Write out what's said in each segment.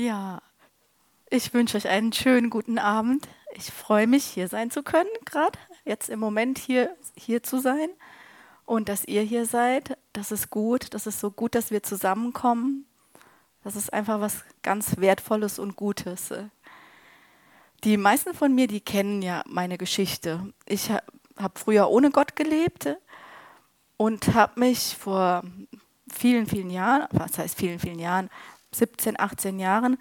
Ja, ich wünsche euch einen schönen guten Abend. Ich freue mich, hier sein zu können, gerade jetzt im Moment hier, hier zu sein. Und dass ihr hier seid, das ist gut. Das ist so gut, dass wir zusammenkommen. Das ist einfach was ganz Wertvolles und Gutes. Die meisten von mir, die kennen ja meine Geschichte. Ich habe früher ohne Gott gelebt und habe mich vor vielen, vielen Jahren, was heißt vielen, vielen Jahren, 17, 18 Jahren,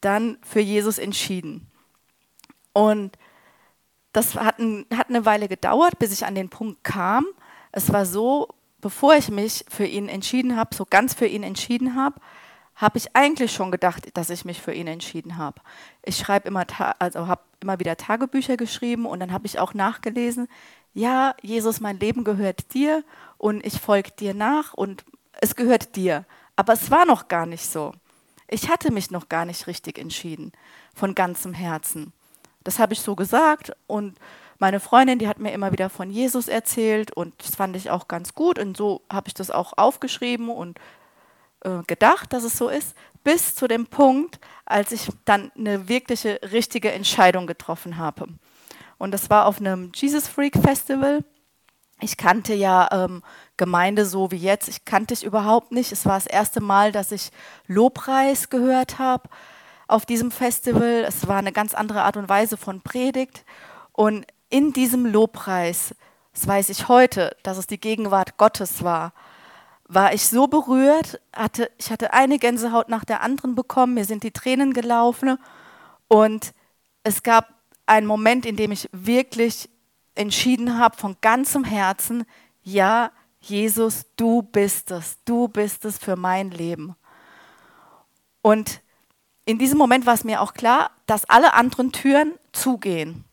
dann für Jesus entschieden. Und das hat, hat eine Weile gedauert, bis ich an den Punkt kam. Es war so, bevor ich mich für ihn entschieden habe, so ganz für ihn entschieden habe, habe ich eigentlich schon gedacht, dass ich mich für ihn entschieden habe. Ich schreibe immer, also habe immer wieder Tagebücher geschrieben und dann habe ich auch nachgelesen, ja, Jesus, mein Leben gehört dir und ich folge dir nach und es gehört dir. Aber es war noch gar nicht so. Ich hatte mich noch gar nicht richtig entschieden, von ganzem Herzen. Das habe ich so gesagt und meine Freundin, die hat mir immer wieder von Jesus erzählt und das fand ich auch ganz gut und so habe ich das auch aufgeschrieben und äh, gedacht, dass es so ist, bis zu dem Punkt, als ich dann eine wirkliche richtige Entscheidung getroffen habe. Und das war auf einem Jesus Freak Festival. Ich kannte ja ähm, Gemeinde so wie jetzt, ich kannte ich überhaupt nicht. Es war das erste Mal, dass ich Lobpreis gehört habe auf diesem Festival. Es war eine ganz andere Art und Weise von Predigt. Und in diesem Lobpreis, das weiß ich heute, dass es die Gegenwart Gottes war, war ich so berührt, hatte, ich hatte eine Gänsehaut nach der anderen bekommen, mir sind die Tränen gelaufen und es gab einen Moment, in dem ich wirklich entschieden habe von ganzem Herzen, ja, Jesus, du bist es, du bist es für mein Leben. Und in diesem Moment war es mir auch klar, dass alle anderen Türen zugehen.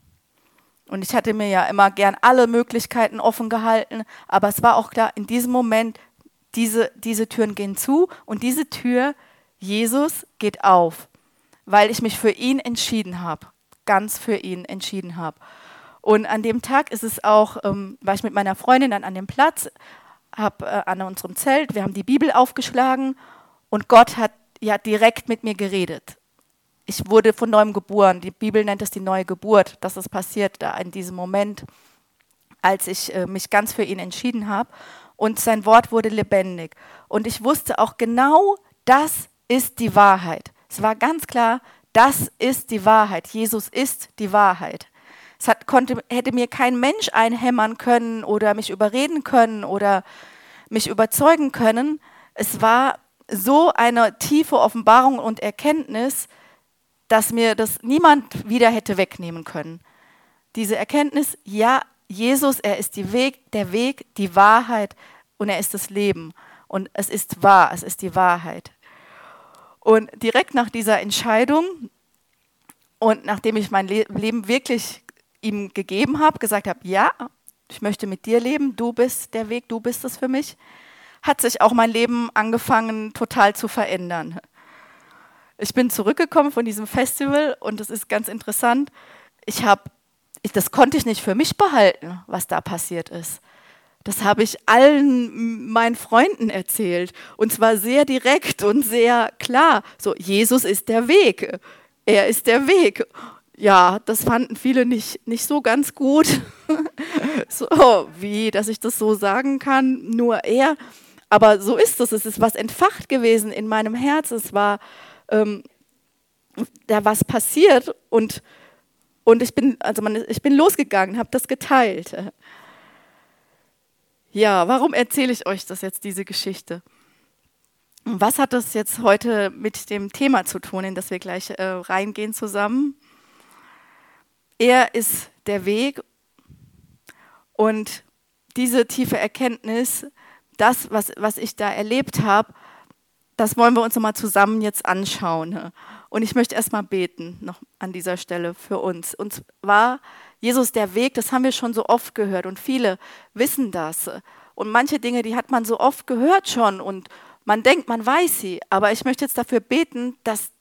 Und ich hatte mir ja immer gern alle Möglichkeiten offen gehalten, aber es war auch klar, in diesem Moment, diese, diese Türen gehen zu und diese Tür, Jesus, geht auf, weil ich mich für ihn entschieden habe ganz für ihn entschieden habe. Und an dem Tag ist es auch, ähm, war ich mit meiner Freundin dann an dem Platz, habe äh, an unserem Zelt, wir haben die Bibel aufgeschlagen und Gott hat ja direkt mit mir geredet. Ich wurde von neuem geboren. Die Bibel nennt es die neue Geburt. Das ist passiert da in diesem Moment, als ich äh, mich ganz für ihn entschieden habe. Und sein Wort wurde lebendig. Und ich wusste auch genau, das ist die Wahrheit. Es war ganz klar, das ist die Wahrheit. Jesus ist die Wahrheit. Es hat, konnte, hätte mir kein Mensch einhämmern können oder mich überreden können oder mich überzeugen können. Es war so eine tiefe Offenbarung und Erkenntnis, dass mir das niemand wieder hätte wegnehmen können. Diese Erkenntnis, ja, Jesus, er ist Weg, der Weg, die Wahrheit und er ist das Leben. Und es ist wahr, es ist die Wahrheit. Und direkt nach dieser Entscheidung und nachdem ich mein Le Leben wirklich ihm gegeben habe, gesagt habe, ja, ich möchte mit dir leben, du bist der Weg, du bist es für mich, hat sich auch mein Leben angefangen total zu verändern. Ich bin zurückgekommen von diesem Festival und das ist ganz interessant. Ich habe, das konnte ich nicht für mich behalten, was da passiert ist. Das habe ich allen meinen Freunden erzählt. Und zwar sehr direkt und sehr klar. So, Jesus ist der Weg. Er ist der Weg. Ja, das fanden viele nicht, nicht so ganz gut. so, wie, dass ich das so sagen kann, nur er. Aber so ist es. Es ist was entfacht gewesen in meinem Herz. Es war ähm, da was passiert und, und ich bin, also man, ich bin losgegangen, habe das geteilt. Ja, warum erzähle ich euch das jetzt, diese Geschichte? Was hat das jetzt heute mit dem Thema zu tun, in das wir gleich äh, reingehen zusammen? Er ist der Weg und diese tiefe Erkenntnis, das, was, was ich da erlebt habe, das wollen wir uns nochmal zusammen jetzt anschauen. Und ich möchte erstmal beten, noch an dieser Stelle für uns. Und zwar Jesus der Weg, das haben wir schon so oft gehört und viele wissen das. Und manche Dinge, die hat man so oft gehört schon und man denkt, man weiß sie. Aber ich möchte jetzt dafür beten, dass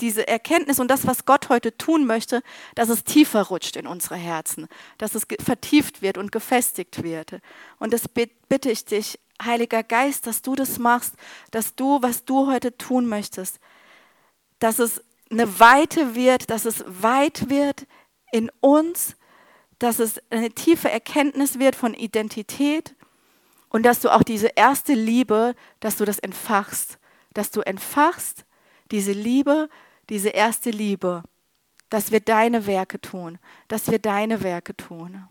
diese Erkenntnis und das, was Gott heute tun möchte, dass es tiefer rutscht in unsere Herzen, dass es vertieft wird und gefestigt wird. Und das bitte ich dich, Heiliger Geist, dass du das machst, dass du, was du heute tun möchtest, dass es eine Weite wird, dass es weit wird in uns, dass es eine tiefe Erkenntnis wird von Identität und dass du auch diese erste Liebe, dass du das entfachst, dass du entfachst diese Liebe, diese erste Liebe, dass wir deine Werke tun, dass wir deine Werke tun.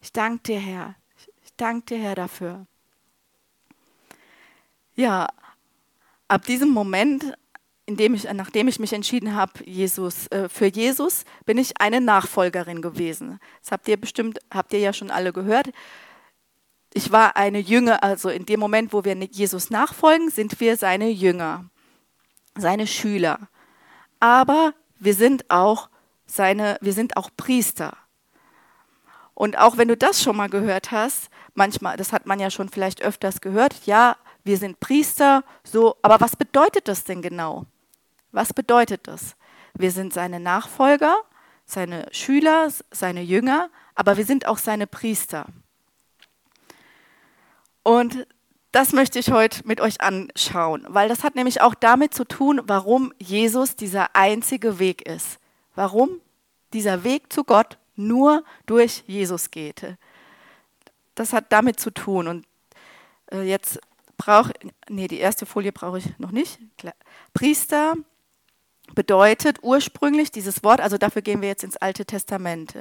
Ich danke dir, Herr. Ich danke dir, Herr, dafür. Ja, ab diesem Moment, in dem ich, nachdem ich mich entschieden habe, Jesus, äh, für Jesus, bin ich eine Nachfolgerin gewesen. Das habt ihr bestimmt, habt ihr ja schon alle gehört. Ich war eine Jünger, also in dem Moment, wo wir Jesus nachfolgen, sind wir seine Jünger, seine Schüler. Aber wir sind auch seine, wir sind auch Priester. Und auch wenn du das schon mal gehört hast, manchmal, das hat man ja schon vielleicht öfters gehört, ja, wir sind Priester, so, aber was bedeutet das denn genau? Was bedeutet das? Wir sind seine Nachfolger, seine Schüler, seine Jünger, aber wir sind auch seine Priester. Und das möchte ich heute mit euch anschauen, weil das hat nämlich auch damit zu tun, warum Jesus dieser einzige Weg ist. Warum dieser Weg zu Gott nur durch Jesus geht. Das hat damit zu tun. Und äh, jetzt brauche, nee, die erste Folie brauche ich noch nicht. Priester bedeutet ursprünglich dieses Wort, also dafür gehen wir jetzt ins Alte Testament.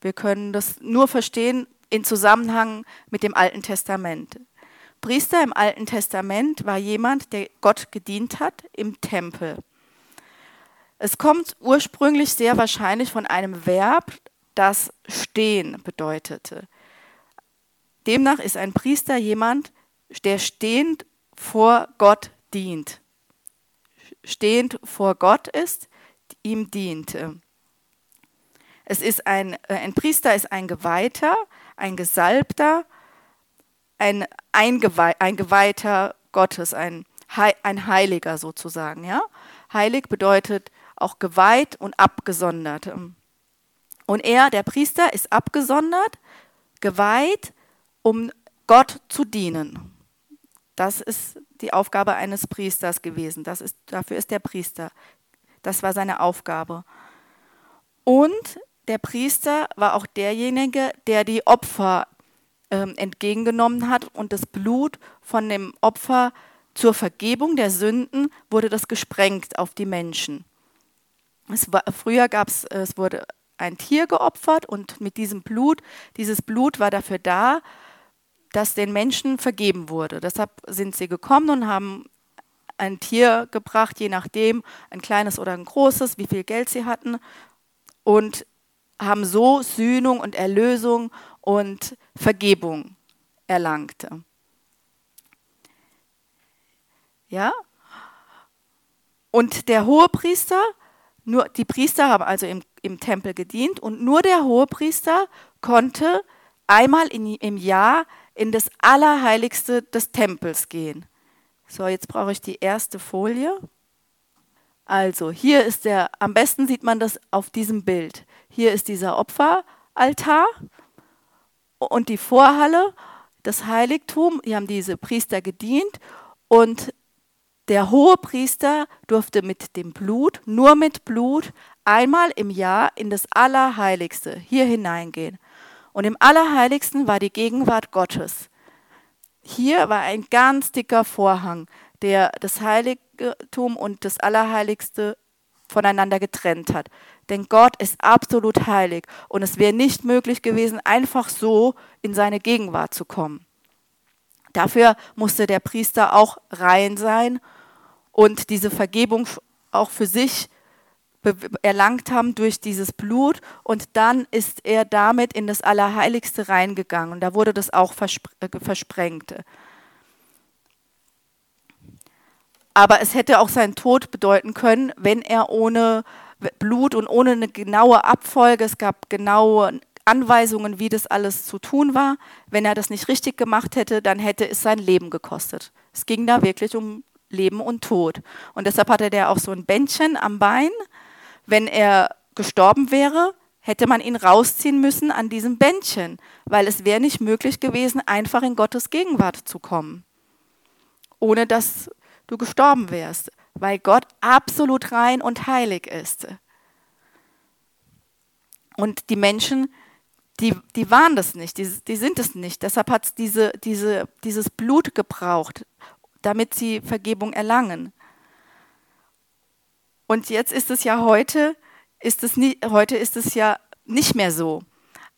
Wir können das nur verstehen in Zusammenhang mit dem Alten Testament. Priester im Alten Testament war jemand, der Gott gedient hat im Tempel. Es kommt ursprünglich sehr wahrscheinlich von einem Verb, das stehen bedeutete. Demnach ist ein Priester jemand, der stehend vor Gott dient. Stehend vor Gott ist, ihm dient. Es ist ein, äh, ein Priester ist ein Geweihter, ein Gesalbter, ein, Eingeweih, ein Geweihter Gottes, ein, ein Heiliger sozusagen. Ja? Heilig bedeutet auch geweiht und abgesondert. Und er, der Priester, ist abgesondert, geweiht, um Gott zu dienen. Das ist die Aufgabe eines Priesters gewesen. Das ist, dafür ist der Priester. Das war seine Aufgabe. Und der Priester war auch derjenige, der die Opfer ähm, entgegengenommen hat und das Blut von dem Opfer zur Vergebung der Sünden wurde das gesprengt auf die Menschen. War, früher gab es, es wurde ein Tier geopfert und mit diesem Blut, dieses Blut war dafür da, dass den Menschen vergeben wurde. Deshalb sind sie gekommen und haben ein Tier gebracht, je nachdem, ein kleines oder ein großes, wie viel Geld sie hatten, und haben so Sühnung und Erlösung und Vergebung erlangte. Ja? Und der Hohepriester, nur die Priester haben also im, im Tempel gedient und nur der Hohepriester konnte einmal in, im Jahr in das Allerheiligste des Tempels gehen. So, jetzt brauche ich die erste Folie. Also, hier ist der, am besten sieht man das auf diesem Bild. Hier ist dieser Opferaltar und die Vorhalle, das Heiligtum, hier haben diese Priester gedient und der hohe Priester durfte mit dem Blut, nur mit Blut, einmal im Jahr in das Allerheiligste hier hineingehen. Und im Allerheiligsten war die Gegenwart Gottes. Hier war ein ganz dicker Vorhang, der das Heiligtum und das Allerheiligste voneinander getrennt hat. Denn Gott ist absolut heilig und es wäre nicht möglich gewesen, einfach so in seine Gegenwart zu kommen. Dafür musste der Priester auch rein sein und diese Vergebung auch für sich erlangt haben durch dieses Blut und dann ist er damit in das Allerheiligste reingegangen und da wurde das auch äh, versprengt. Aber es hätte auch seinen Tod bedeuten können, wenn er ohne Blut und ohne eine genaue Abfolge, es gab genaue Anweisungen, wie das alles zu tun war. Wenn er das nicht richtig gemacht hätte, dann hätte es sein Leben gekostet. Es ging da wirklich um Leben und Tod. Und deshalb hatte der auch so ein Bändchen am Bein. Wenn er gestorben wäre, hätte man ihn rausziehen müssen an diesem Bändchen, weil es wäre nicht möglich gewesen, einfach in Gottes Gegenwart zu kommen, ohne dass du gestorben wärst weil Gott absolut rein und heilig ist. Und die Menschen, die, die waren das nicht, die, die sind es nicht. Deshalb hat es diese, diese, dieses Blut gebraucht, damit sie Vergebung erlangen. Und jetzt ist es ja heute, ist es nie, heute ist es ja nicht mehr so.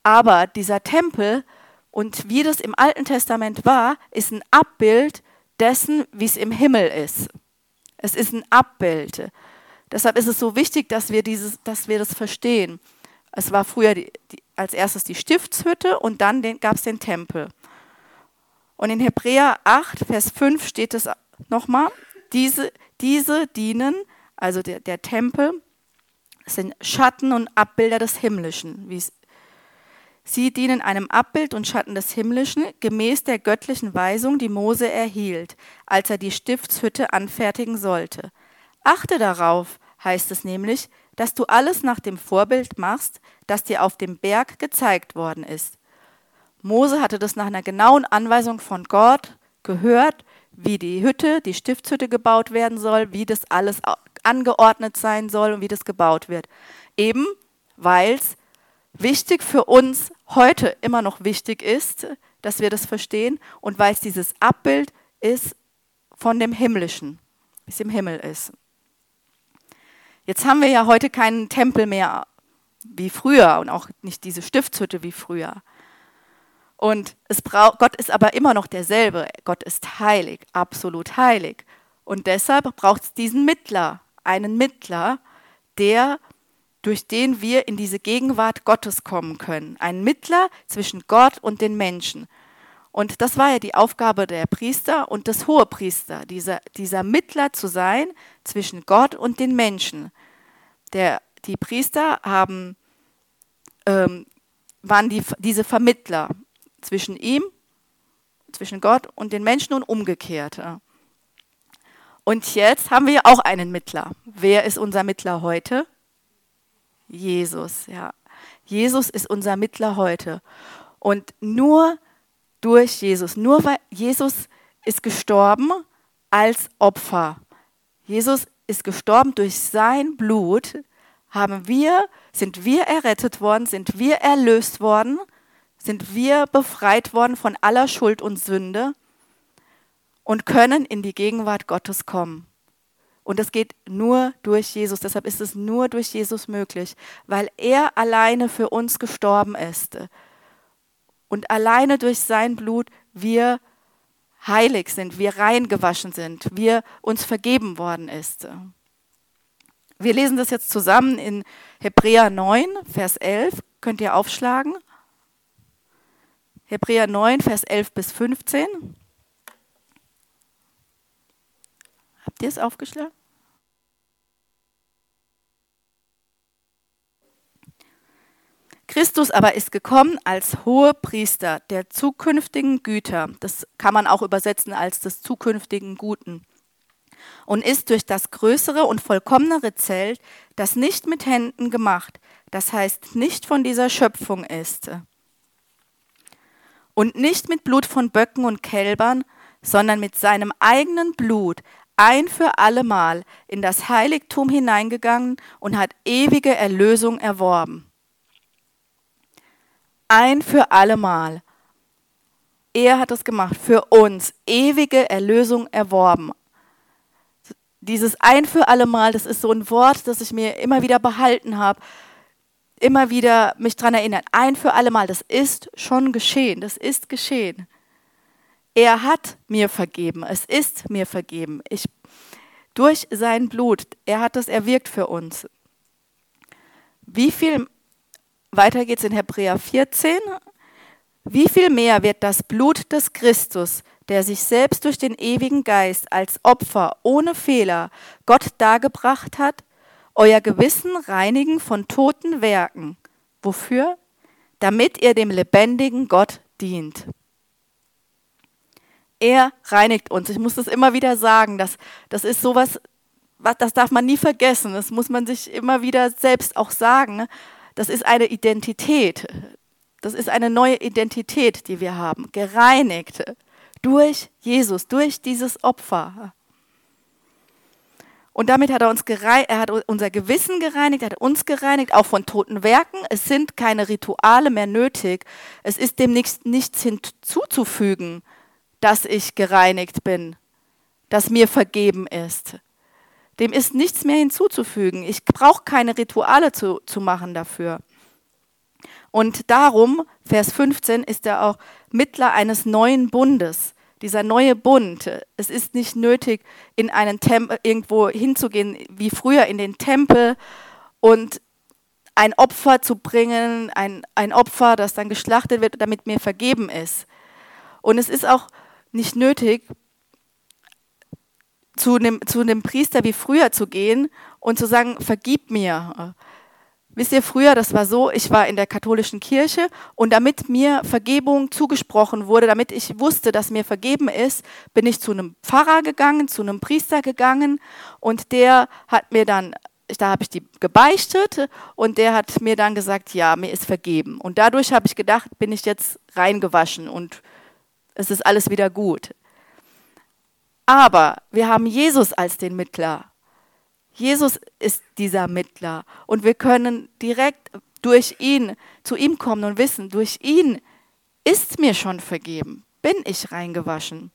Aber dieser Tempel und wie das im Alten Testament war, ist ein Abbild dessen, wie es im Himmel ist. Es ist ein Abbild. Deshalb ist es so wichtig, dass wir, dieses, dass wir das verstehen. Es war früher die, die, als erstes die Stiftshütte und dann gab es den Tempel. Und in Hebräer 8, Vers 5 steht es nochmal, diese, diese dienen, also der, der Tempel, sind Schatten und Abbilder des Himmlischen, wie es Sie dienen einem Abbild und Schatten des Himmlischen, gemäß der göttlichen Weisung, die Mose erhielt, als er die Stiftshütte anfertigen sollte. Achte darauf, heißt es nämlich, dass du alles nach dem Vorbild machst, das dir auf dem Berg gezeigt worden ist. Mose hatte das nach einer genauen Anweisung von Gott gehört, wie die Hütte, die Stiftshütte gebaut werden soll, wie das alles angeordnet sein soll und wie das gebaut wird. Eben weil es wichtig für uns heute immer noch wichtig ist, dass wir das verstehen und weil es dieses Abbild ist von dem Himmlischen, wie es im Himmel ist. Jetzt haben wir ja heute keinen Tempel mehr wie früher und auch nicht diese Stiftshütte wie früher. Und es braucht, Gott ist aber immer noch derselbe. Gott ist heilig, absolut heilig. Und deshalb braucht es diesen Mittler, einen Mittler, der durch den wir in diese Gegenwart Gottes kommen können. Ein Mittler zwischen Gott und den Menschen. Und das war ja die Aufgabe der Priester und des Hohepriester, dieser, dieser Mittler zu sein zwischen Gott und den Menschen. Der, die Priester haben, ähm, waren die, diese Vermittler zwischen ihm, zwischen Gott und den Menschen und umgekehrt. Und jetzt haben wir auch einen Mittler. Wer ist unser Mittler heute? Jesus, ja. Jesus ist unser Mittler heute. Und nur durch Jesus, nur weil Jesus ist gestorben als Opfer. Jesus ist gestorben durch sein Blut, haben wir, sind wir errettet worden, sind wir erlöst worden, sind wir befreit worden von aller Schuld und Sünde und können in die Gegenwart Gottes kommen. Und das geht nur durch Jesus. Deshalb ist es nur durch Jesus möglich, weil er alleine für uns gestorben ist. Und alleine durch sein Blut wir heilig sind, wir reingewaschen sind, wir uns vergeben worden ist. Wir lesen das jetzt zusammen in Hebräer 9, Vers 11. Könnt ihr aufschlagen? Hebräer 9, Vers 11 bis 15. Habt ihr es aufgeschlagen? Christus aber ist gekommen als hohe Priester der zukünftigen Güter. Das kann man auch übersetzen als des zukünftigen Guten. Und ist durch das größere und vollkommenere Zelt, das nicht mit Händen gemacht, das heißt nicht von dieser Schöpfung ist. Und nicht mit Blut von Böcken und Kälbern, sondern mit seinem eigenen Blut ein für allemal in das Heiligtum hineingegangen und hat ewige Erlösung erworben ein für allemal. Er hat es gemacht, für uns ewige Erlösung erworben. Dieses ein für allemal, das ist so ein Wort, das ich mir immer wieder behalten habe, immer wieder mich daran erinnert. Ein für allemal, das ist schon geschehen, das ist geschehen. Er hat mir vergeben, es ist mir vergeben. Ich, durch sein Blut, er hat es erwirkt für uns. Wie viel weiter geht's in Hebräer 14. Wie viel mehr wird das Blut des Christus, der sich selbst durch den ewigen Geist als Opfer ohne Fehler Gott dargebracht hat, euer Gewissen reinigen von toten Werken. Wofür? Damit ihr dem lebendigen Gott dient. Er reinigt uns. Ich muss das immer wieder sagen. Das, das ist sowas, das darf man nie vergessen. Das muss man sich immer wieder selbst auch sagen. Das ist eine Identität. Das ist eine neue Identität, die wir haben. Gereinigt durch Jesus, durch dieses Opfer. Und damit hat er uns gereinigt, er hat unser Gewissen gereinigt, er hat uns gereinigt, auch von toten Werken. Es sind keine Rituale mehr nötig. Es ist dem nichts, nichts hinzuzufügen, dass ich gereinigt bin, dass mir vergeben ist. Dem ist nichts mehr hinzuzufügen. Ich brauche keine Rituale zu, zu machen dafür. Und darum, Vers 15, ist er auch Mittler eines neuen Bundes dieser neue Bund. Es ist nicht nötig, in einen Tempel irgendwo hinzugehen, wie früher in den Tempel und ein Opfer zu bringen, ein, ein Opfer, das dann geschlachtet wird, damit mir vergeben ist. Und es ist auch nicht nötig, zu einem, zu einem Priester wie früher zu gehen und zu sagen, vergib mir. Wisst ihr, früher, das war so, ich war in der katholischen Kirche und damit mir Vergebung zugesprochen wurde, damit ich wusste, dass mir vergeben ist, bin ich zu einem Pfarrer gegangen, zu einem Priester gegangen und der hat mir dann, da habe ich die gebeichtet und der hat mir dann gesagt, ja, mir ist vergeben. Und dadurch habe ich gedacht, bin ich jetzt reingewaschen und es ist alles wieder gut. Aber wir haben Jesus als den Mittler. Jesus ist dieser Mittler und wir können direkt durch ihn zu ihm kommen und wissen, durch ihn ist mir schon vergeben, bin ich reingewaschen.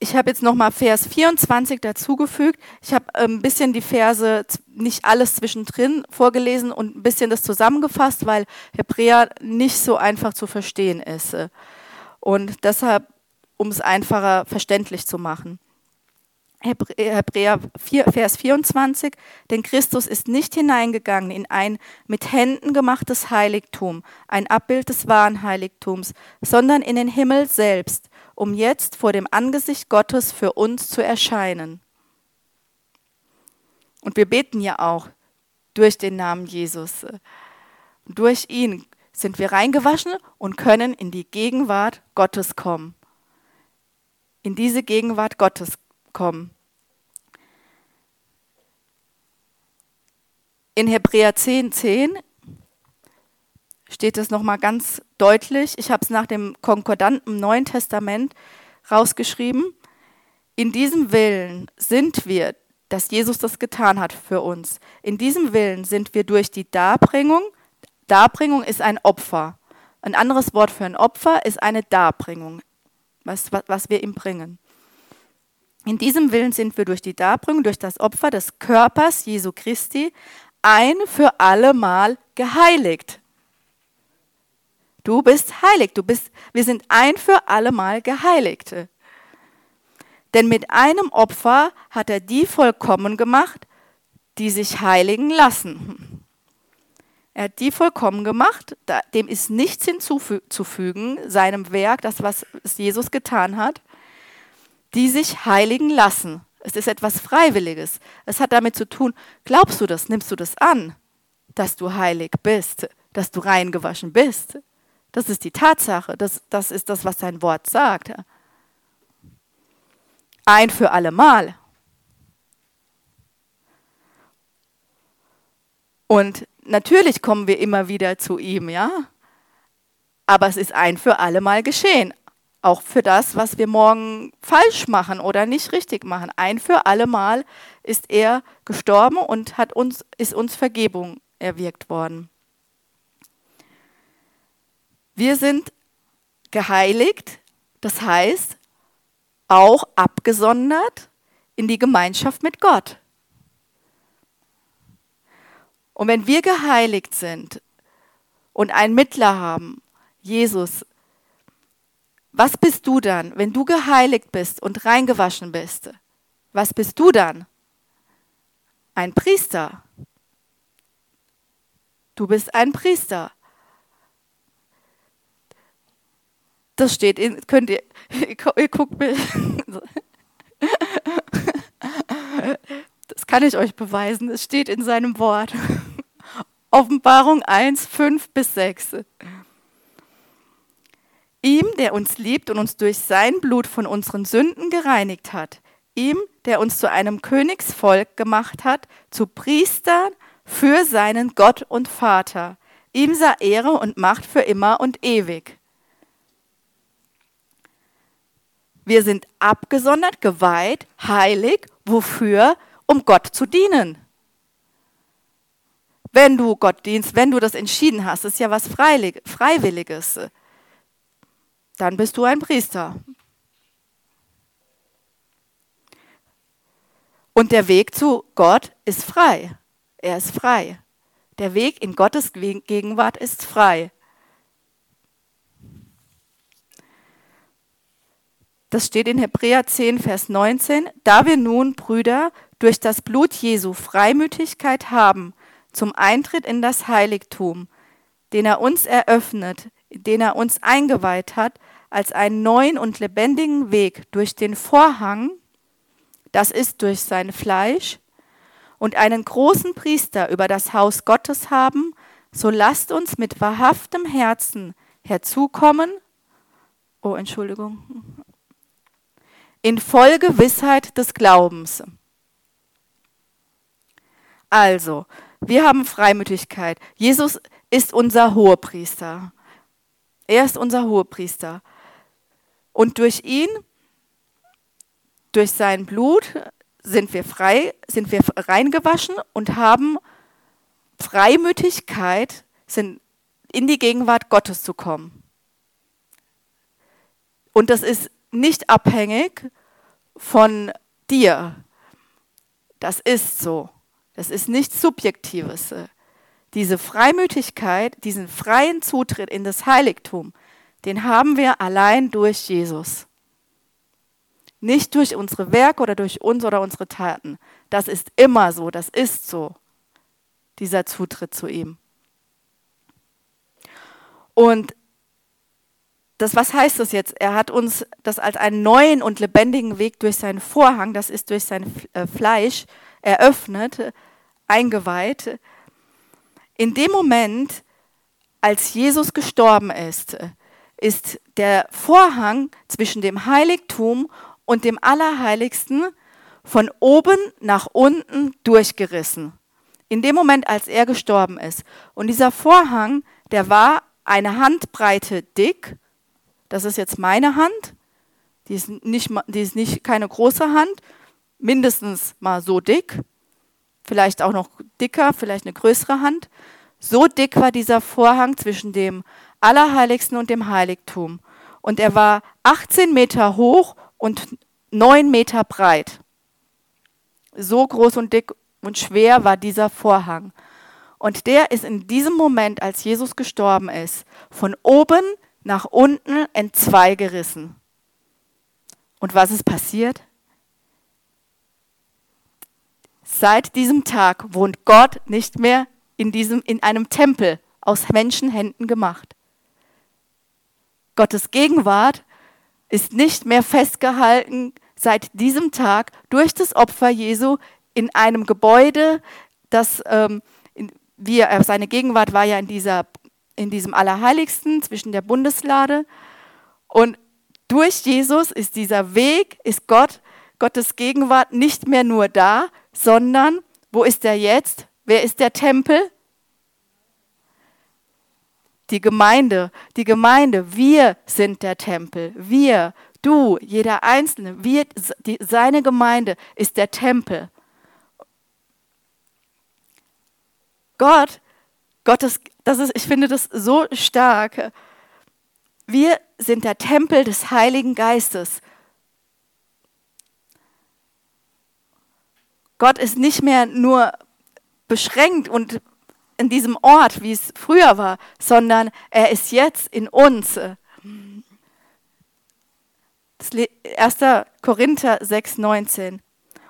Ich habe jetzt nochmal Vers 24 dazugefügt. Ich habe ein bisschen die Verse, nicht alles zwischendrin vorgelesen und ein bisschen das zusammengefasst, weil Hebräer nicht so einfach zu verstehen ist. Und deshalb, um es einfacher verständlich zu machen. Hebräer 4, Vers 24, denn Christus ist nicht hineingegangen in ein mit Händen gemachtes Heiligtum, ein Abbild des wahren Heiligtums, sondern in den Himmel selbst, um jetzt vor dem Angesicht Gottes für uns zu erscheinen. Und wir beten ja auch durch den Namen Jesus. Durch ihn sind wir reingewaschen und können in die Gegenwart Gottes kommen. In diese Gegenwart Gottes kommen. In Hebräer 10, 10 steht es nochmal ganz deutlich. Ich habe es nach dem Konkordanten Neuen Testament rausgeschrieben. In diesem Willen sind wir, dass Jesus das getan hat für uns. In diesem Willen sind wir durch die Darbringung, Darbringung ist ein Opfer. Ein anderes Wort für ein Opfer ist eine Darbringung, was, was wir ihm bringen. In diesem Willen sind wir durch die Darbringung, durch das Opfer des Körpers Jesu Christi ein für alle Mal geheiligt. Du bist heilig, du bist, wir sind ein für alle Mal geheiligt. Denn mit einem Opfer hat er die vollkommen gemacht, die sich heiligen lassen. Er hat die vollkommen gemacht, dem ist nichts hinzuzufügen, seinem Werk, das, was Jesus getan hat, die sich heiligen lassen. Es ist etwas Freiwilliges. Es hat damit zu tun, glaubst du das, nimmst du das an, dass du heilig bist, dass du reingewaschen bist. Das ist die Tatsache. Das, das ist das, was sein Wort sagt. Ein für alle Mal. Und natürlich kommen wir immer wieder zu ihm, ja. Aber es ist ein für alle Mal geschehen auch für das, was wir morgen falsch machen oder nicht richtig machen. Ein für alle Mal ist er gestorben und hat uns, ist uns Vergebung erwirkt worden. Wir sind geheiligt, das heißt auch abgesondert in die Gemeinschaft mit Gott. Und wenn wir geheiligt sind und einen Mittler haben, Jesus, was bist du dann, wenn du geheiligt bist und reingewaschen bist? Was bist du dann? Ein Priester. Du bist ein Priester. Das steht in, könnt ihr, ihr guckt mir. Das kann ich euch beweisen. Es steht in seinem Wort. Offenbarung 1, 5 bis 6. Ihm, der uns liebt und uns durch sein Blut von unseren Sünden gereinigt hat. Ihm, der uns zu einem Königsvolk gemacht hat, zu Priestern für seinen Gott und Vater. Ihm sei Ehre und Macht für immer und ewig. Wir sind abgesondert, geweiht, heilig. Wofür? Um Gott zu dienen. Wenn du Gott dienst, wenn du das entschieden hast, ist ja was Freiwilliges, dann bist du ein Priester. Und der Weg zu Gott ist frei. Er ist frei. Der Weg in Gottes Gegenwart ist frei. Das steht in Hebräer 10, Vers 19. Da wir nun, Brüder, durch das Blut Jesu Freimütigkeit haben zum Eintritt in das Heiligtum, den er uns eröffnet, den er uns eingeweiht hat, als einen neuen und lebendigen Weg durch den Vorhang, das ist durch sein Fleisch, und einen großen Priester über das Haus Gottes haben, so lasst uns mit wahrhaftem Herzen herzukommen, oh Entschuldigung, in Vollgewissheit des Glaubens. Also, wir haben Freimütigkeit. Jesus ist unser Hohepriester. Er ist unser Hohepriester. Und durch ihn durch sein Blut sind wir frei, sind wir reingewaschen und haben Freimütigkeit, sind in die Gegenwart Gottes zu kommen. Und das ist nicht abhängig von dir. Das ist so. Das ist nichts Subjektives. Diese Freimütigkeit, diesen freien Zutritt in das Heiligtum, den haben wir allein durch Jesus. Nicht durch unsere Werke oder durch uns oder unsere Taten. Das ist immer so, das ist so, dieser Zutritt zu ihm. Und das, was heißt das jetzt? Er hat uns das als einen neuen und lebendigen Weg durch seinen Vorhang, das ist durch sein äh, Fleisch, eröffnet, eingeweiht. In dem Moment, als Jesus gestorben ist, ist der Vorhang zwischen dem Heiligtum und dem Allerheiligsten von oben nach unten durchgerissen. In dem Moment, als er gestorben ist. Und dieser Vorhang, der war eine Handbreite dick. Das ist jetzt meine Hand. Die ist nicht, die ist nicht keine große Hand, mindestens mal so dick. Vielleicht auch noch dicker, vielleicht eine größere Hand. So dick war dieser Vorhang zwischen dem Allerheiligsten und dem Heiligtum. Und er war 18 Meter hoch und neun Meter breit. So groß und dick und schwer war dieser Vorhang. Und der ist in diesem Moment, als Jesus gestorben ist, von oben nach unten entzwei gerissen. Und was ist passiert? Seit diesem Tag wohnt Gott nicht mehr in, diesem, in einem Tempel aus Menschenhänden gemacht. Gottes Gegenwart ist nicht mehr festgehalten seit diesem Tag durch das Opfer Jesu in einem Gebäude, das ähm, in, wie er, seine Gegenwart war ja in, dieser, in diesem Allerheiligsten zwischen der Bundeslade. Und durch Jesus ist dieser Weg, ist Gott, Gottes Gegenwart nicht mehr nur da, sondern wo ist er jetzt? Wer ist der Tempel? Die Gemeinde, die Gemeinde, wir sind der Tempel. Wir, du, jeder Einzelne, wir, die, seine Gemeinde ist der Tempel. Gott, Gottes, das ist, ich finde das so stark. Wir sind der Tempel des Heiligen Geistes. Gott ist nicht mehr nur beschränkt und in diesem Ort, wie es früher war, sondern er ist jetzt in uns. 1. Korinther 6, 19.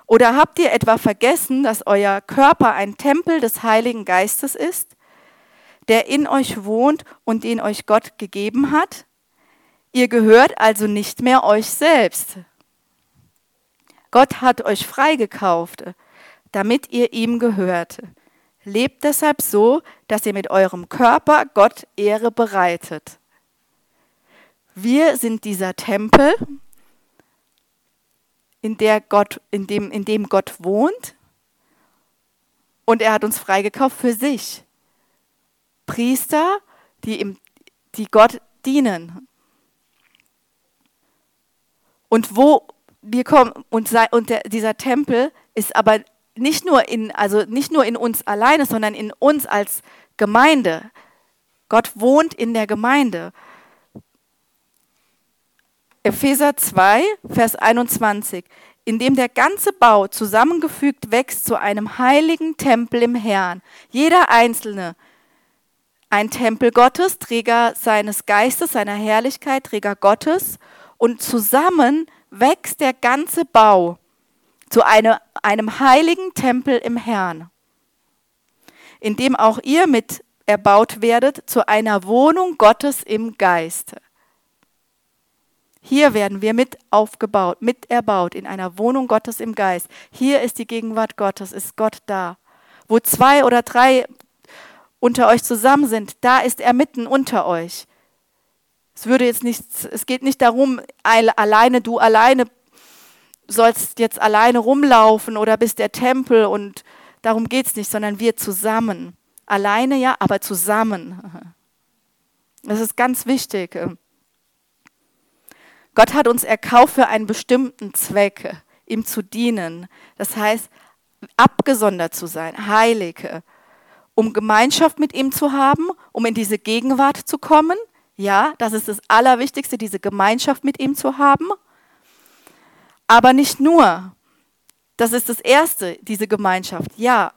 Oder habt ihr etwa vergessen, dass euer Körper ein Tempel des Heiligen Geistes ist, der in euch wohnt und den euch Gott gegeben hat? Ihr gehört also nicht mehr euch selbst. Gott hat euch freigekauft, damit ihr ihm gehört. Lebt deshalb so, dass ihr mit eurem Körper Gott Ehre bereitet. Wir sind dieser Tempel, in, der Gott, in, dem, in dem Gott wohnt und er hat uns freigekauft für sich. Priester, die, im, die Gott dienen. Und wo wir kommen und, und der, dieser Tempel ist aber nicht nur in also nicht nur in uns alleine, sondern in uns als Gemeinde. Gott wohnt in der Gemeinde. Epheser 2, Vers 21. Indem der ganze Bau zusammengefügt wächst zu einem heiligen Tempel im Herrn. Jeder Einzelne ein Tempel Gottes, Träger seines Geistes, seiner Herrlichkeit, Träger Gottes. Und zusammen wächst der ganze Bau zu eine, einem heiligen Tempel im Herrn, in dem auch ihr mit erbaut werdet zu einer Wohnung Gottes im Geiste. Hier werden wir mit aufgebaut, mit erbaut in einer Wohnung Gottes im Geist. Hier ist die Gegenwart Gottes, ist Gott da. Wo zwei oder drei unter euch zusammen sind, da ist er mitten unter euch. Es würde jetzt nicht, es geht nicht darum, alleine, du alleine sollst jetzt alleine rumlaufen oder bist der Tempel und darum geht es nicht, sondern wir zusammen. Alleine ja, aber zusammen. Das ist ganz wichtig. Gott hat uns erkauft für einen bestimmten Zweck, ihm zu dienen. Das heißt, abgesondert zu sein, heilig, um Gemeinschaft mit ihm zu haben, um in diese Gegenwart zu kommen. Ja, das ist das Allerwichtigste, diese Gemeinschaft mit ihm zu haben. Aber nicht nur. Das ist das Erste, diese Gemeinschaft. Ja,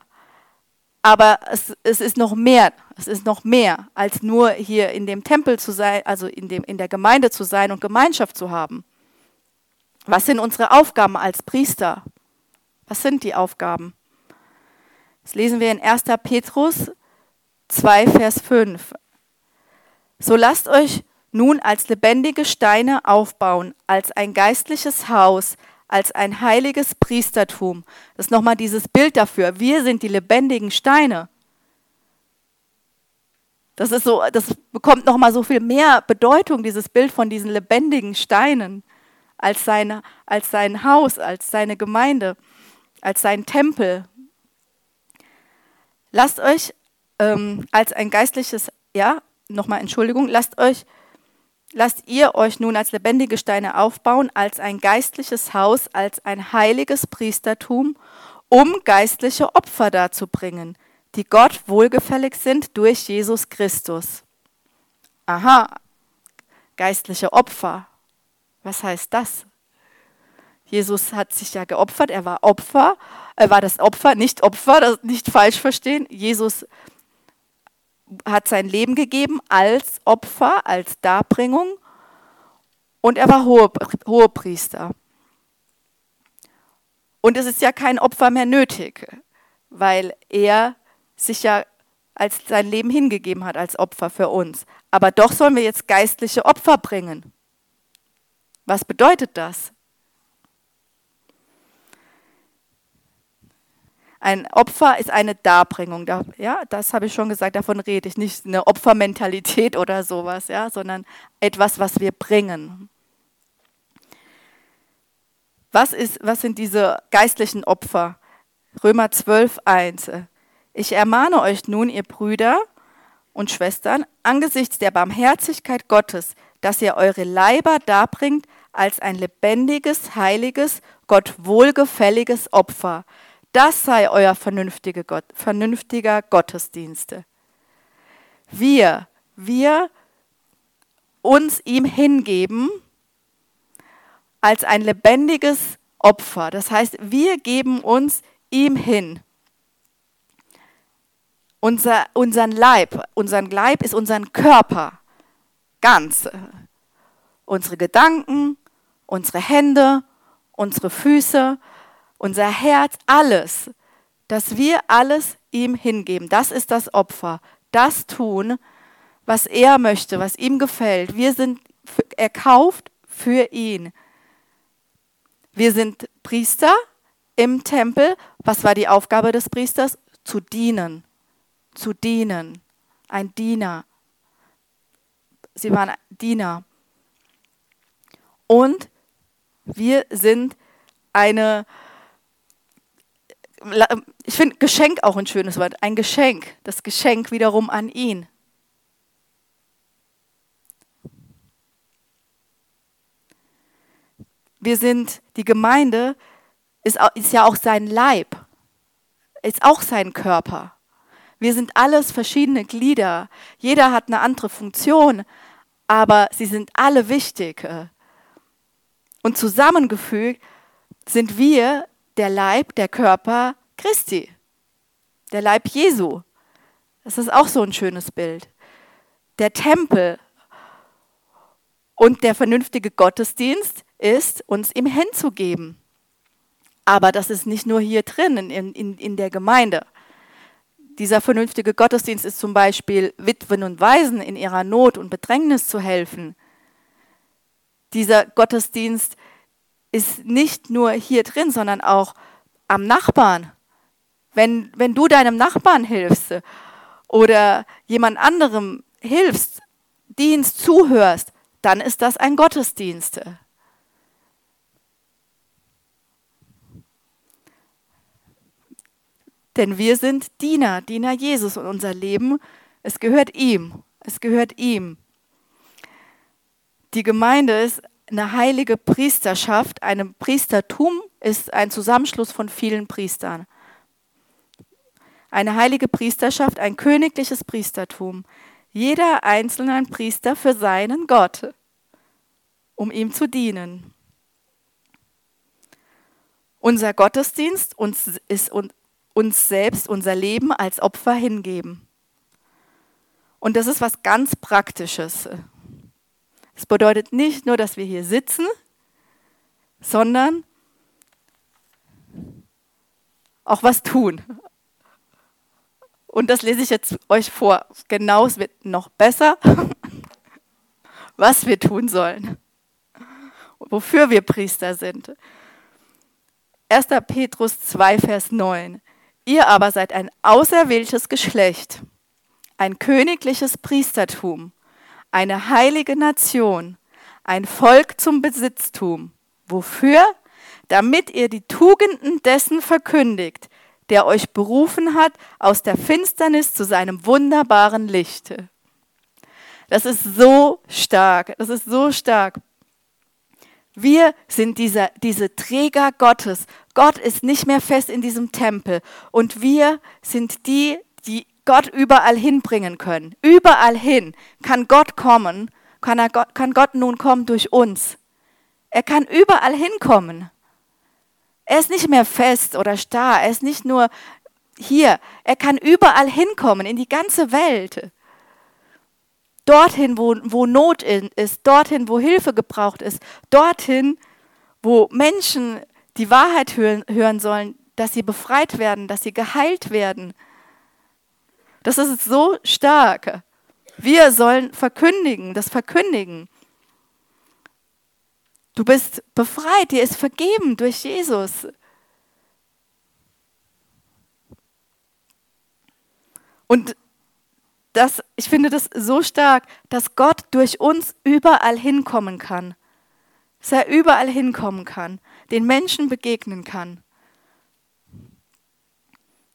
aber es, es ist noch mehr. Es ist noch mehr, als nur hier in dem Tempel zu sein, also in, dem, in der Gemeinde zu sein und Gemeinschaft zu haben. Was sind unsere Aufgaben als Priester? Was sind die Aufgaben? Das lesen wir in 1. Petrus 2, Vers 5. So lasst euch nun als lebendige Steine aufbauen, als ein geistliches Haus, als ein heiliges Priestertum. Das ist nochmal dieses Bild dafür. Wir sind die lebendigen Steine. Das ist so, das bekommt nochmal so viel mehr Bedeutung, dieses Bild von diesen lebendigen Steinen, als sein, als sein Haus, als seine Gemeinde, als sein Tempel. Lasst euch ähm, als ein geistliches, ja, nochmal Entschuldigung, lasst euch lasst ihr euch nun als lebendige Steine aufbauen, als ein geistliches Haus, als ein heiliges Priestertum, um geistliche Opfer darzubringen, die Gott wohlgefällig sind durch Jesus Christus. Aha, geistliche Opfer. Was heißt das? Jesus hat sich ja geopfert, er war Opfer, er war das Opfer, nicht Opfer, das nicht falsch verstehen. Jesus hat sein Leben gegeben als Opfer, als Darbringung und er war Hohepriester. Und es ist ja kein Opfer mehr nötig, weil er sich ja als sein Leben hingegeben hat als Opfer für uns. Aber doch sollen wir jetzt geistliche Opfer bringen. Was bedeutet das? Ein Opfer ist eine Darbringung. Ja, das habe ich schon gesagt, davon rede ich. Nicht eine Opfermentalität oder sowas, ja, sondern etwas, was wir bringen. Was, ist, was sind diese geistlichen Opfer? Römer 12, 1. Ich ermahne euch nun, ihr Brüder und Schwestern, angesichts der Barmherzigkeit Gottes, dass ihr eure Leiber darbringt als ein lebendiges, heiliges, Gott wohlgefälliges Opfer, das sei euer vernünftige Gott, vernünftiger Gottesdienste. Wir, wir uns ihm hingeben als ein lebendiges Opfer. Das heißt, wir geben uns ihm hin. Unser, unseren Leib, unseren Leib ist unseren Körper ganz. Unsere Gedanken, unsere Hände, unsere Füße, unser Herz, alles, dass wir alles ihm hingeben. Das ist das Opfer. Das tun, was er möchte, was ihm gefällt. Wir sind erkauft für ihn. Wir sind Priester im Tempel. Was war die Aufgabe des Priesters? Zu dienen. Zu dienen. Ein Diener. Sie waren Diener. Und wir sind eine ich finde Geschenk auch ein schönes Wort, ein Geschenk, das Geschenk wiederum an ihn. wir sind, die Gemeinde ist, ist ja auch sein Leib, ist auch sein Körper. Wir sind alles verschiedene Glieder. Jeder hat eine andere Funktion, aber sie sind alle wichtig. Und zusammengefügt sind wir der Leib, der Körper Christi, der Leib Jesu. Das ist auch so ein schönes Bild. Der Tempel und der vernünftige Gottesdienst ist, uns ihm hinzugeben. Aber das ist nicht nur hier drin in, in, in der Gemeinde. Dieser vernünftige Gottesdienst ist zum Beispiel Witwen und Waisen in ihrer Not und Bedrängnis zu helfen. Dieser Gottesdienst ist nicht nur hier drin, sondern auch am Nachbarn. Wenn, wenn du deinem Nachbarn hilfst oder jemand anderem hilfst, Dienst zuhörst, dann ist das ein Gottesdienst. Denn wir sind Diener, Diener Jesus und unser Leben, es gehört ihm. Es gehört ihm. Die Gemeinde ist eine heilige Priesterschaft. Ein Priestertum ist ein Zusammenschluss von vielen Priestern. Eine heilige Priesterschaft, ein königliches Priestertum. Jeder einzelne ein Priester für seinen Gott, um ihm zu dienen. Unser Gottesdienst ist uns selbst, unser Leben als Opfer hingeben. Und das ist was ganz Praktisches. Es bedeutet nicht nur, dass wir hier sitzen, sondern auch was tun. Und das lese ich jetzt euch vor. Genau, es wird noch besser, was wir tun sollen, wofür wir Priester sind. 1. Petrus 2, Vers 9. Ihr aber seid ein auserwähltes Geschlecht, ein königliches Priestertum, eine heilige Nation, ein Volk zum Besitztum. Wofür? Damit ihr die Tugenden dessen verkündigt, der euch berufen hat aus der Finsternis zu seinem wunderbaren Licht. Das ist so stark, das ist so stark. Wir sind dieser, diese Träger Gottes. Gott ist nicht mehr fest in diesem Tempel und wir sind die, die Gott überall hinbringen können. Überall hin kann Gott kommen, kann, er Gott, kann Gott nun kommen durch uns. Er kann überall hinkommen. Er ist nicht mehr fest oder starr, er ist nicht nur hier, er kann überall hinkommen, in die ganze Welt. Dorthin, wo, wo Not ist, dorthin, wo Hilfe gebraucht ist, dorthin, wo Menschen die Wahrheit hören, hören sollen, dass sie befreit werden, dass sie geheilt werden. Das ist so stark. Wir sollen verkündigen, das verkündigen. Du bist befreit, dir ist vergeben durch Jesus. Und das, ich finde das so stark, dass Gott durch uns überall hinkommen kann. Dass er überall hinkommen kann, den Menschen begegnen kann.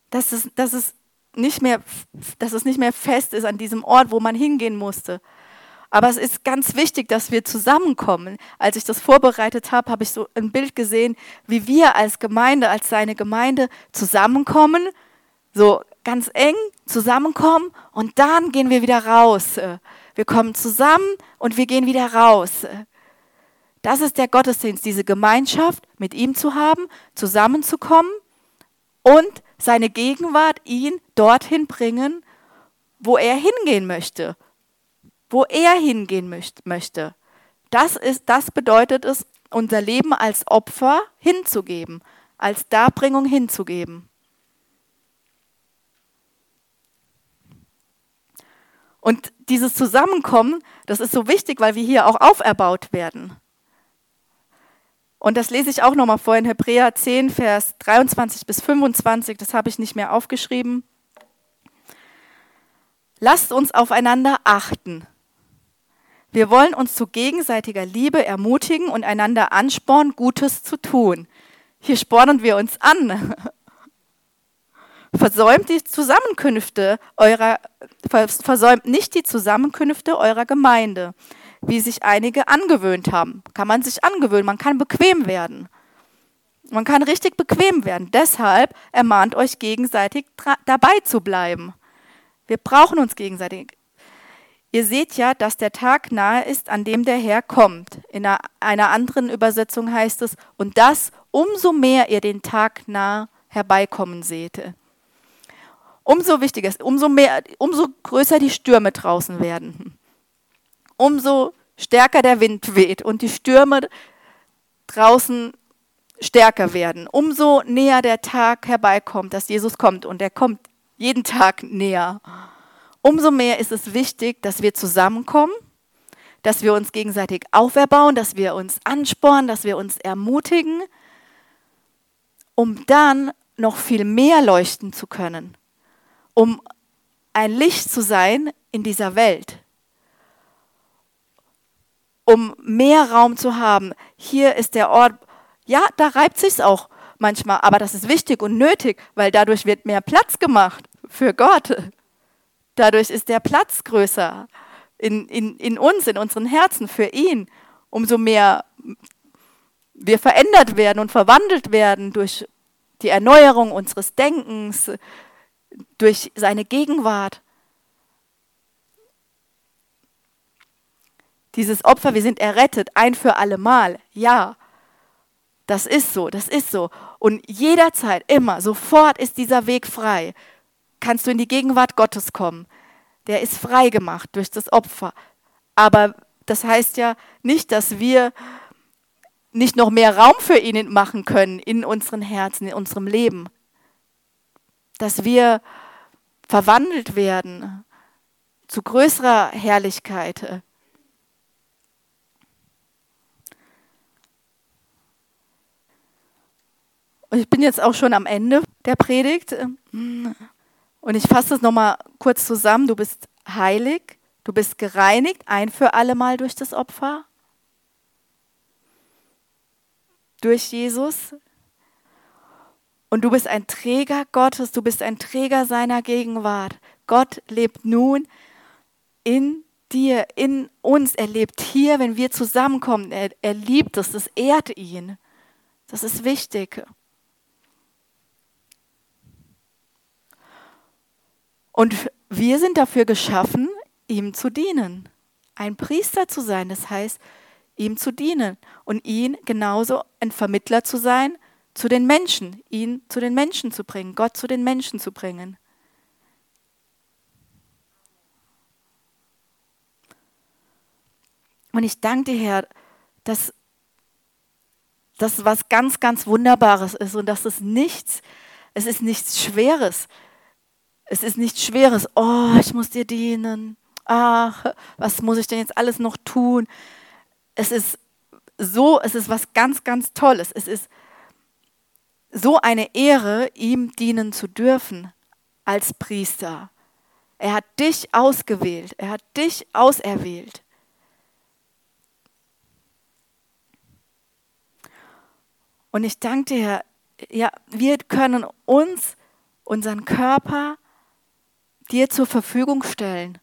Dass es, dass es nicht mehr, dass es nicht mehr fest ist an diesem Ort, wo man hingehen musste. Aber es ist ganz wichtig, dass wir zusammenkommen. Als ich das vorbereitet habe, habe ich so ein Bild gesehen, wie wir als Gemeinde, als seine Gemeinde zusammenkommen, so ganz eng zusammenkommen und dann gehen wir wieder raus. Wir kommen zusammen und wir gehen wieder raus. Das ist der Gottesdienst, diese Gemeinschaft mit ihm zu haben, zusammenzukommen und seine Gegenwart ihn dorthin bringen, wo er hingehen möchte, wo er hingehen möchte. Das, ist, das bedeutet es, unser Leben als Opfer hinzugeben, als Darbringung hinzugeben. Und dieses Zusammenkommen, das ist so wichtig, weil wir hier auch auferbaut werden. Und das lese ich auch nochmal vor in Hebräer 10, Vers 23 bis 25. Das habe ich nicht mehr aufgeschrieben. Lasst uns aufeinander achten. Wir wollen uns zu gegenseitiger Liebe ermutigen und einander anspornen, Gutes zu tun. Hier spornen wir uns an. Versäumt die Zusammenkünfte eurer, versäumt nicht die Zusammenkünfte eurer Gemeinde, wie sich einige angewöhnt haben. Kann man sich angewöhnen, man kann bequem werden. Man kann richtig bequem werden. Deshalb ermahnt euch gegenseitig dabei zu bleiben. Wir brauchen uns gegenseitig. Ihr seht ja, dass der Tag nahe ist, an dem der Herr kommt. In einer, einer anderen Übersetzung heißt es, und das umso mehr ihr den Tag nah herbeikommen seht. Umso wichtiger ist, umso mehr, umso größer die Stürme draußen werden. Umso stärker der Wind weht und die Stürme draußen stärker werden. Umso näher der Tag herbeikommt, dass Jesus kommt und er kommt jeden Tag näher. Umso mehr ist es wichtig, dass wir zusammenkommen, dass wir uns gegenseitig auferbauen, dass wir uns anspornen, dass wir uns ermutigen, um dann noch viel mehr leuchten zu können, um ein Licht zu sein in dieser Welt, um mehr Raum zu haben. Hier ist der Ort, ja, da reibt sich's auch manchmal, aber das ist wichtig und nötig, weil dadurch wird mehr Platz gemacht für Gott. Dadurch ist der Platz größer in, in, in uns, in unseren Herzen für ihn. Umso mehr wir verändert werden und verwandelt werden durch die Erneuerung unseres Denkens, durch seine Gegenwart. Dieses Opfer, wir sind errettet, ein für alle Mal, ja. Das ist so, das ist so. Und jederzeit, immer, sofort ist dieser Weg frei. Kannst du in die Gegenwart Gottes kommen. Der ist frei gemacht durch das Opfer. Aber das heißt ja nicht, dass wir nicht noch mehr Raum für ihn machen können in unseren Herzen, in unserem Leben. Dass wir verwandelt werden zu größerer Herrlichkeit. Und ich bin jetzt auch schon am Ende der Predigt. Und ich fasse es nochmal kurz zusammen. Du bist heilig, du bist gereinigt, ein für alle Mal durch das Opfer. Durch Jesus. Und du bist ein Träger Gottes, du bist ein Träger seiner Gegenwart. Gott lebt nun in dir, in uns. Er lebt hier, wenn wir zusammenkommen. Er, er liebt es, das ehrt ihn. Das ist wichtig. Und wir sind dafür geschaffen, ihm zu dienen. Ein Priester zu sein, das heißt, ihm zu dienen und ihn genauso ein Vermittler zu sein zu den Menschen, ihn zu den Menschen zu bringen, Gott zu den Menschen zu bringen. Und ich danke dir, Herr, dass das was ganz, ganz Wunderbares ist und dass es nichts, es ist nichts Schweres, es ist nichts Schweres. Oh, ich muss dir dienen. Ach, was muss ich denn jetzt alles noch tun? Es ist so, es ist was ganz, ganz Tolles. Es ist so eine Ehre, ihm dienen zu dürfen als Priester. Er hat dich ausgewählt. Er hat dich auserwählt. Und ich danke dir, ja, wir können uns, unseren Körper, dir zur Verfügung stellen,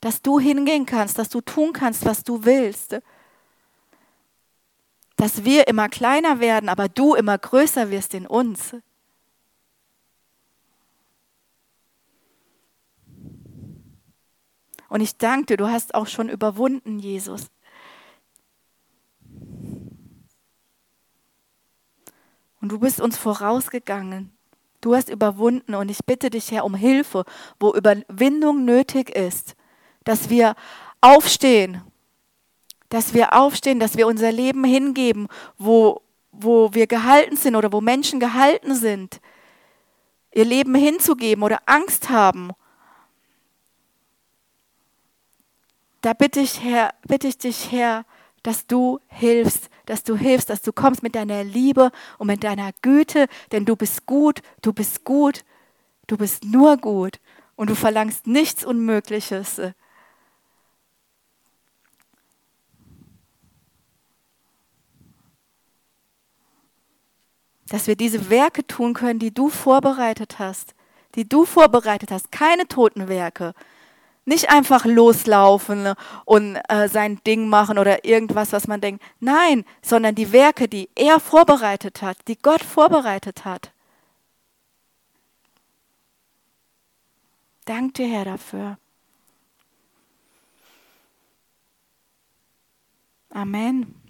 dass du hingehen kannst, dass du tun kannst, was du willst. Dass wir immer kleiner werden, aber du immer größer wirst in uns. Und ich danke dir, du hast auch schon überwunden, Jesus. Und du bist uns vorausgegangen. Du hast überwunden und ich bitte dich, Herr, um Hilfe, wo Überwindung nötig ist, dass wir aufstehen, dass wir aufstehen, dass wir unser Leben hingeben, wo, wo wir gehalten sind oder wo Menschen gehalten sind, ihr Leben hinzugeben oder Angst haben. Da bitte ich, Herr, bitte ich dich, Herr, dass du hilfst, dass du hilfst, dass du kommst mit deiner Liebe und mit deiner Güte, denn du bist gut, du bist gut, du bist nur gut und du verlangst nichts Unmögliches. Dass wir diese Werke tun können, die du vorbereitet hast, die du vorbereitet hast, keine toten Werke, Nicht einfach loslaufen und äh, sein Ding machen oder irgendwas, was man denkt. Nein, sondern die Werke, die er vorbereitet hat, die Gott vorbereitet hat. Dank dir, Herr, dafür. Amen.